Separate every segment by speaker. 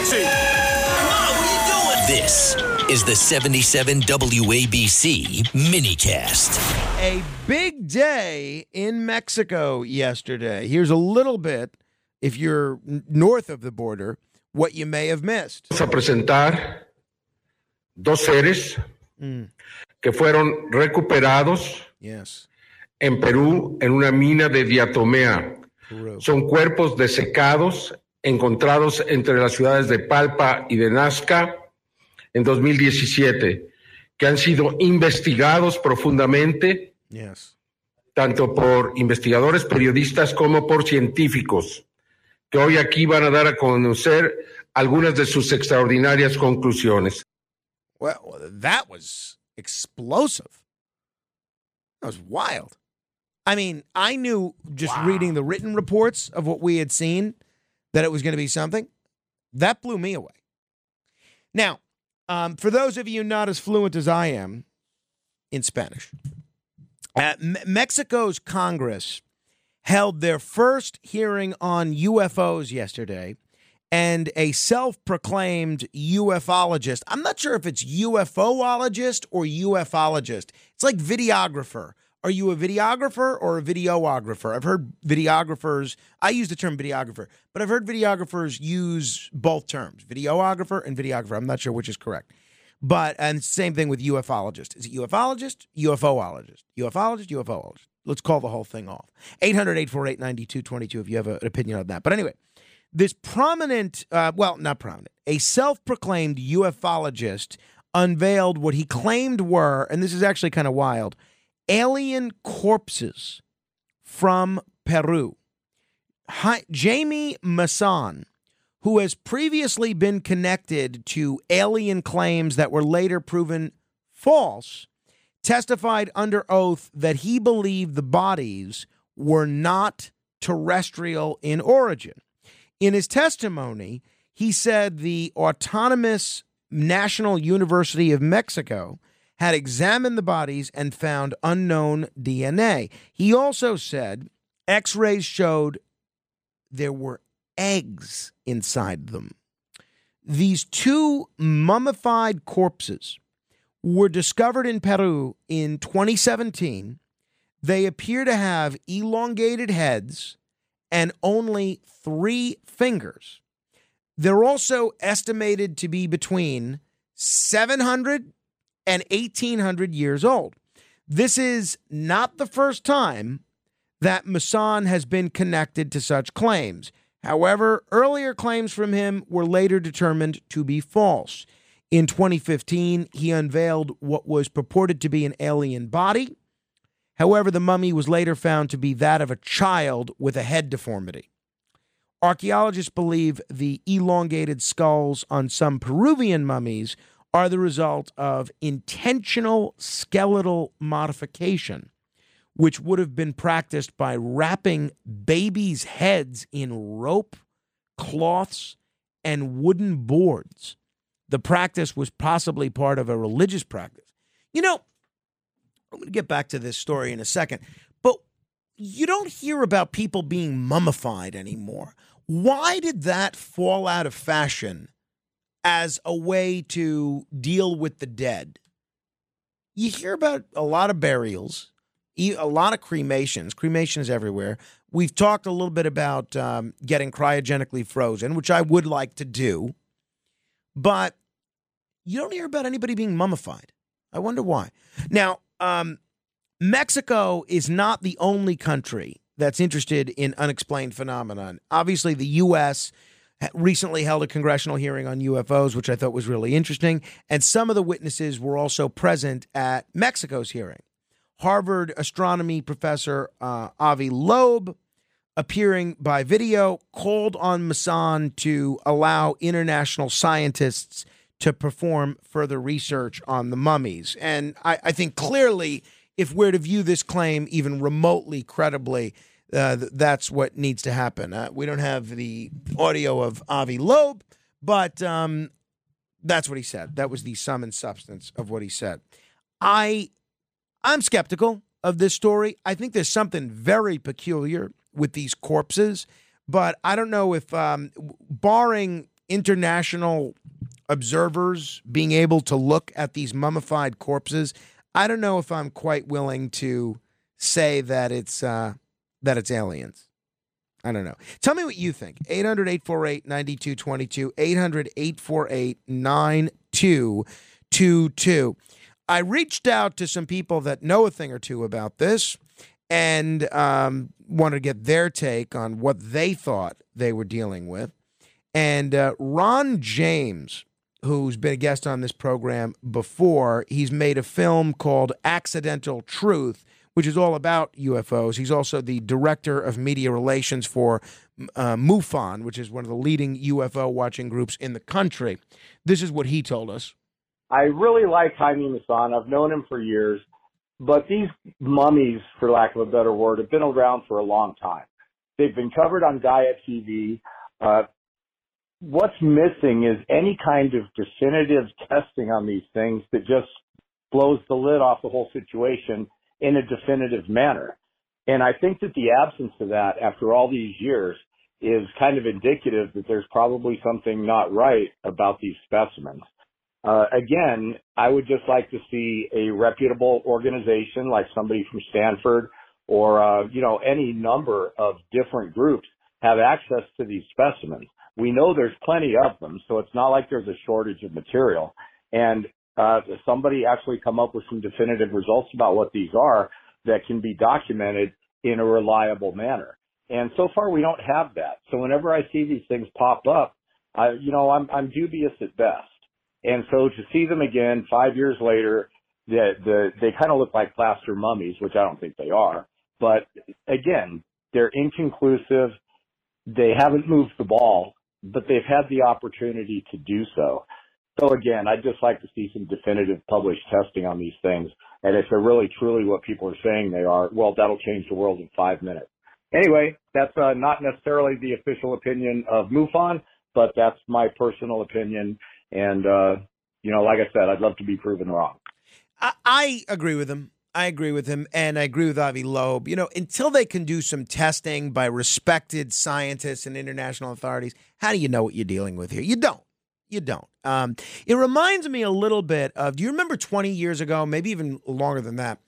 Speaker 1: Excuse me! Taxi!
Speaker 2: Come on, what are you doing? This is the 77 WABC minicast.
Speaker 3: A big day in Mexico yesterday. Here's a little bit, if you're north of the border, what you may have missed.
Speaker 4: Vamos a presentar dos seres mm. que fueron recuperados
Speaker 3: Yes.
Speaker 4: en Perú en una mina de diatomea.
Speaker 3: Peru.
Speaker 4: Son cuerpos desecados encontrados entre las ciudades de Palpa y de Nazca en 2017, que han sido investigados profundamente
Speaker 3: Yes.
Speaker 4: tanto por investigadores, periodistas como por científicos, que hoy aquí van a dar a conocer algunas de sus extraordinarias conclusiones.
Speaker 3: Well, that was explosive. That was wild. I mean, I knew just reading the written reports of what we had seen that it was going to be something. That blew me away. Now, um, for those of you not as fluent as I am in Spanish, uh, Me- Mexico's Congress held their first hearing on UFOs yesterday, and a self proclaimed ufologist, I'm not sure if it's UFOologist or ufologist, it's like videographer. Are you a videographer or a videographer? I've heard videographers, I use the term videographer, but I've heard videographers use both terms, videographer and videographer. I'm not sure which is correct. But and same thing with ufologist. Is it ufologist? UFOologist. Ufologist, UFOologist. Let's call the whole thing off. 800 848 9222 if you have an opinion on that. But anyway, this prominent, uh, well, not prominent, a self proclaimed ufologist unveiled what he claimed were, and this is actually kind of wild, alien corpses from Peru. Hi, Jamie Maussan, who has previously been connected to alien claims that were later proven false, testified under oath that he believed the bodies were not terrestrial in origin. In his testimony, he said the Autonomous National University of Mexico had examined the bodies and found unknown DNA. He also said x rays showed there were eggs inside them. These two mummified corpses were discovered in Peru in 2017. They appear to have elongated heads and only three fingers. They're also estimated to be between 700 and 1800 years old. This is not the first time that Maussan has been connected to such claims. However, earlier claims from him were later determined to be false. In 2015, he unveiled what was purported to be an alien body. However, the mummy was later found to be that of a child with a head deformity. Archaeologists believe the elongated skulls on some Peruvian mummies are the result of intentional skeletal modification, which would have been practiced by wrapping babies' heads in rope, cloths, and wooden boards. The practice was possibly part of a religious practice. You know, I'm going to get back to this story in a second, but you don't hear about people being mummified anymore. Why did that fall out of fashion as a way to deal with the dead? You hear about a lot of burials, a lot of cremations. Cremation is everywhere. We've talked a little bit about um, getting cryogenically frozen, which I would like to do, but you don't hear about anybody being mummified. I wonder why. Now, um, Mexico is not the only country that's interested in unexplained phenomenon. Obviously, the U.S. recently held a congressional hearing on UFOs, which I thought was really interesting, and some of the witnesses were also present at Mexico's hearing. Harvard astronomy professor uh, Avi Loeb, appearing by video, called on Maussan to allow international scientists to perform further research on the mummies. And I, I think clearly, if we're to view this claim even remotely credibly, uh, th- that's what needs to happen. Uh, we don't have the audio of Avi Loeb, but um, that's what he said. That was the sum and substance of what he said. I, I'm skeptical of this story. I think there's something very peculiar with these corpses, but I don't know if, um, barring international observers being able to look at these mummified corpses, I don't know if I'm quite willing to say that it's uh, that it's aliens. I don't know. Tell me what you think. 800 848 9222. 800 848 9222. I reached out to some people that know a thing or two about this and um, wanted to get their take on what they thought they were dealing with. And uh, Ron James, who's been a guest on this program before, he's made a film called Accidental Truth, which is all about UFOs. He's also the director of media relations for uh, MUFON, which is one of the leading UFO watching groups in the country. This is what he told us.
Speaker 5: I really like Jaime Maussan. I've known him for years, but these mummies, for lack of a better word, have been around for a long time. They've been covered on Gaia TV. Uh, what's missing is any kind of definitive testing on these things that just blows the lid off the whole situation in a definitive manner. And I think that the absence of that after all these years is kind of indicative that there's probably something not right about these specimens. Uh, again, I would just like to see a reputable organization like somebody from Stanford or, uh, you know, any number of different groups have access to these specimens. We know there's plenty of them, so it's not like there's a shortage of material. And uh, somebody actually come up with some definitive results about what these are that can be documented in a reliable manner. And so far we don't have that. So whenever I see these things pop up, I, you know, I'm, I'm dubious at best. And so to see them again five years later, the, the, they kind of look like plaster mummies, which I don't think they are. But again, they're inconclusive. They haven't moved the ball, but they've had the opportunity to do so. So again, I'd just like to see some definitive published testing on these things. And if they're really truly what people are saying they are, well, that'll change the world in five minutes. Anyway, that's uh, not necessarily the official opinion of MUFON, but that's my personal opinion. And, uh, you know, like I said, I'd love to be proven wrong.
Speaker 3: I, I agree with him. I agree with him, and I agree with Avi Loeb. You know, until they can do some testing by respected scientists and international authorities, how do you know what you're dealing with here? You don't. You don't. Um, it reminds me a little bit of. Do you remember 20 years ago, maybe even longer than that?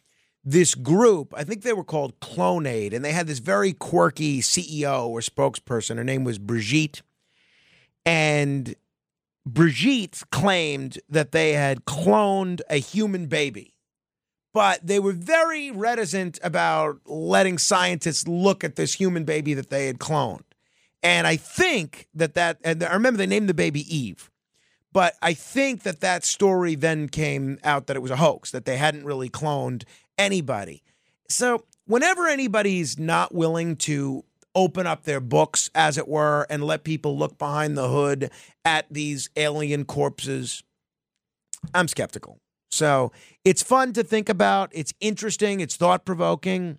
Speaker 3: This group, I think they were called Clonaid, and they had this very quirky CEO or spokesperson. Her name was Brigitte, and Brigitte claimed that they had cloned a human baby, but they were very reticent about letting scientists look at this human baby that they had cloned. And I think that that, and I remember they named the baby Eve, but I think that that story then came out that it was a hoax, that they hadn't really cloned anybody. So whenever anybody's not willing to open up their books, as it were, and let people look behind the hood at these alien corpses, I'm skeptical. So it's fun to think about. It's interesting. It's thought provoking.